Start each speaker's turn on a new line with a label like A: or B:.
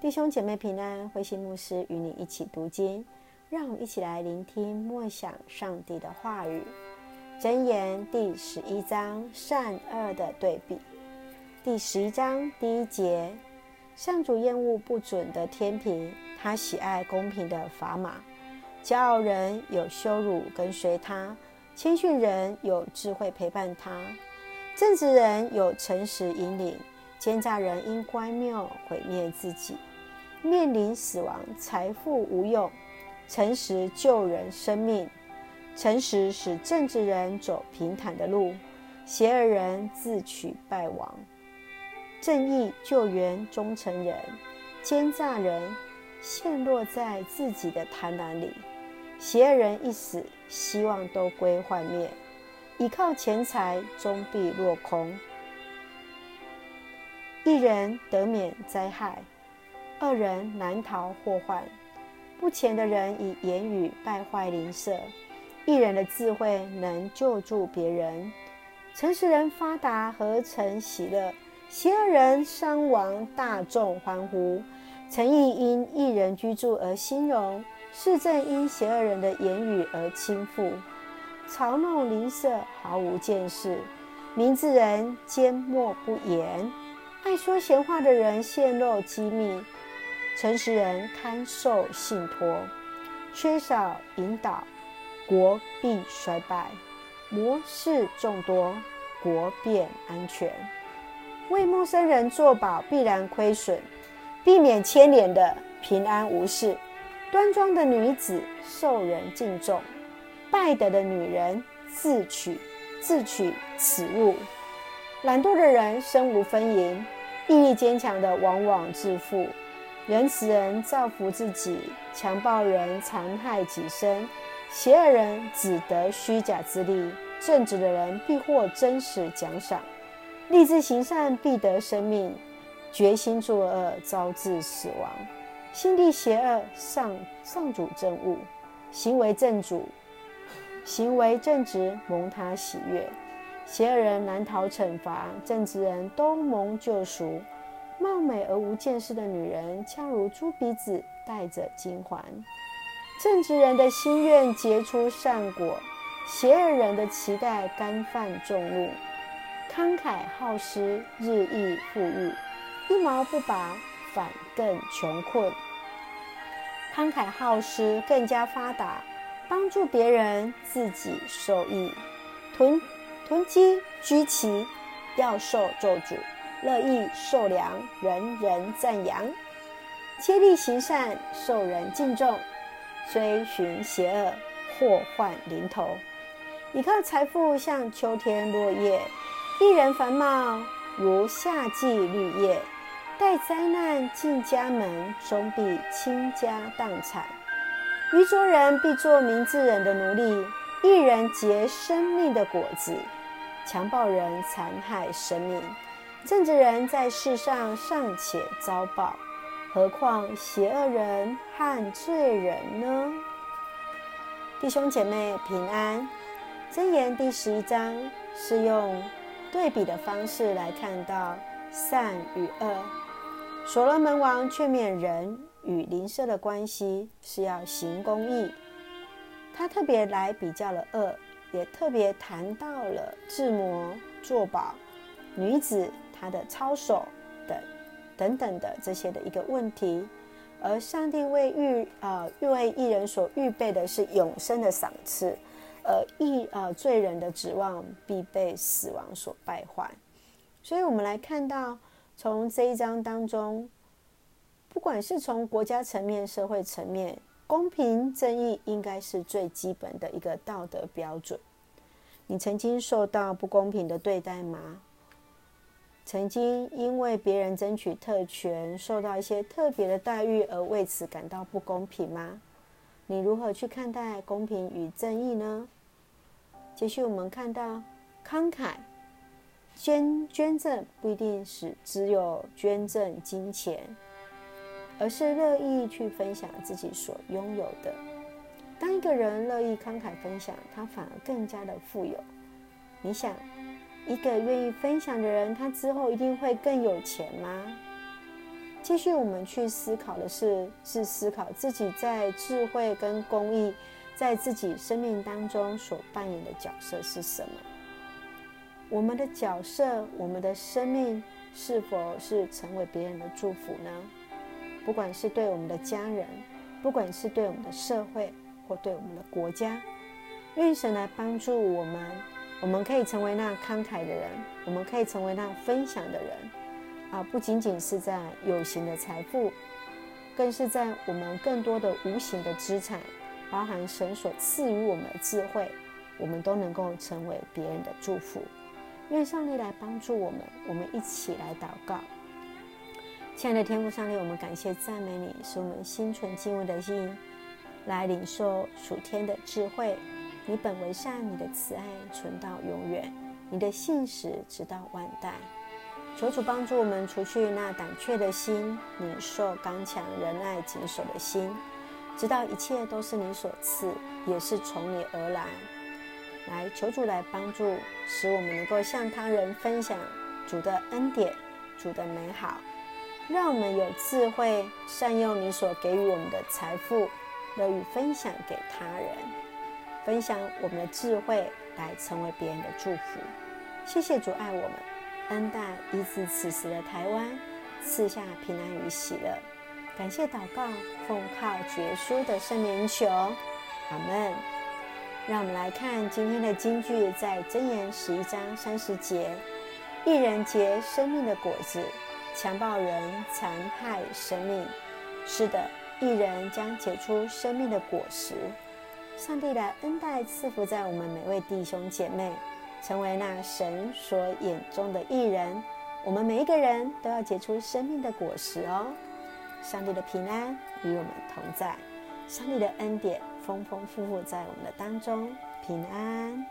A: 弟兄姐妹平安，慧心牧师与你一起读经，让我们一起来聆听默想上帝的话语。箴言第十一章善恶的对比。第十一章第一节：上主厌恶不准的天平，他喜爱公平的砝码。骄傲人有羞辱跟随他，谦逊人有智慧陪伴他。正直人有诚实引领，奸诈人因乖谬毁灭自己。面临死亡，财富无用；诚实救人生命，诚实使正直人走平坦的路，邪恶人自取败亡。正义救援忠诚人，奸诈人陷落在自己的贪婪里。邪恶人一死，希望都归幻灭；倚靠钱财，终必落空。一人得免灾害。恶人难逃祸患，不虔的人以言语败坏邻舍，义人的智慧能救助别人。诚实人发达，何曾喜乐；邪恶人伤亡，大众欢呼。诚意因一人居住而兴荣，市政因邪恶人的言语而倾覆。嘲弄邻舍，毫无见识；明智人缄默不言，爱说闲话的人泄露机密。诚实人堪受信托，缺少引导，国必衰败；谋士众多，国便安全。为陌生人作保，必然亏损；避免牵连的，平安无事。端庄的女子受人敬重，败德的女人自取自取耻辱。懒惰的人身无分银，毅力坚强的往往致富。仁慈人造福自己，强暴人残害己身，邪恶人只得虚假之力，正直的人必获真实奖赏。立志行善必得生命，决心作恶遭致死亡。心地邪恶上上主憎恶，行为正主行为正直蒙他喜悦。邪恶人难逃惩罚，正直人都蒙救赎。貌美而无见识的女人，恰如猪鼻子戴着金环。正直人的心愿结出善果，邪恶人的期待干犯众怒。慷慨好施，日益富裕；一毛不拔，反更穷困。慷慨好施更加发达，帮助别人，自己受益。囤囤积居奇，要受咒诅。乐意受良，人人赞扬；竭力行善，受人敬重；追寻邪恶，祸患临头。倚靠财富，像秋天落叶；一人繁茂，如夏季绿叶。待灾难进家门，终必倾家荡产。愚拙人必做明智人的奴隶，一人结生命的果子，强暴人残害生命。正直人在世上尚且遭报，何况邪恶人和罪人呢？弟兄姐妹平安。箴言第十一章是用对比的方式来看到善与恶。所罗门王劝勉人与邻舍的关系是要行公义，他特别来比较了恶，也特别谈到了智谋、作保、女子。他的操守等等等的这些的一个问题，而上帝为预啊为义人所预备的是永生的赏赐，而义啊、呃、罪人的指望必被死亡所败坏。所以，我们来看到从这一章当中，不管是从国家层面、社会层面，公平正义应该是最基本的一个道德标准。你曾经受到不公平的对待吗？曾经因为别人争取特权，受到一些特别的待遇而为此感到不公平吗？你如何去看待公平与正义呢？继续，我们看到慷慨捐捐赠不一定是只有捐赠金钱，而是乐意去分享自己所拥有的。当一个人乐意慷慨分享，他反而更加的富有。你想？一个愿意分享的人，他之后一定会更有钱吗？继续，我们去思考的是，是思考自己在智慧跟公益，在自己生命当中所扮演的角色是什么？我们的角色，我们的生命是否是成为别人的祝福呢？不管是对我们的家人，不管是对我们的社会，或对我们的国家，愿神来帮助我们，我们可以成为那慷慨的人，我们可以成为那分享的人，啊，不仅仅是在有形的财富，更是在我们更多的无形的资产，包含神所赐予我们的智慧，我们都能够成为别人的祝福。愿上帝来帮助我们，我们一起来祷告。亲爱的天父上帝，我们感谢赞美你，使我们心存敬畏的心来领受属天的智慧。你本为善，你的慈爱存到永远，你的信实直到万代。求主帮助我们除去那胆怯的心，领受刚强仁爱谨守的心，知道一切都是你所赐，也是从你而来。来求主来帮助，使我们能够向他人分享主的恩典、主的美好，让我们有智慧善用你所给予我们的财富，乐于分享给他人，分享我们的智慧来成为别人的祝福。谢谢主爱我们，恩待医治此时的台湾，赐下平安与喜乐。感谢祷告，奉靠绝书的圣灵求，阿门。让我们来看今天的金句，在箴言十一章三十节：一人结生命的果子，强暴人残害生命。是的，一人将结出生命的果实。上帝的恩待赐福在我们每位弟兄姐妹，成为那神所眼中的义人。我们每一个人都要结出生命的果实哦。上帝的平安与我们同在，上帝的恩典。丰丰富富在我们的当中，平安。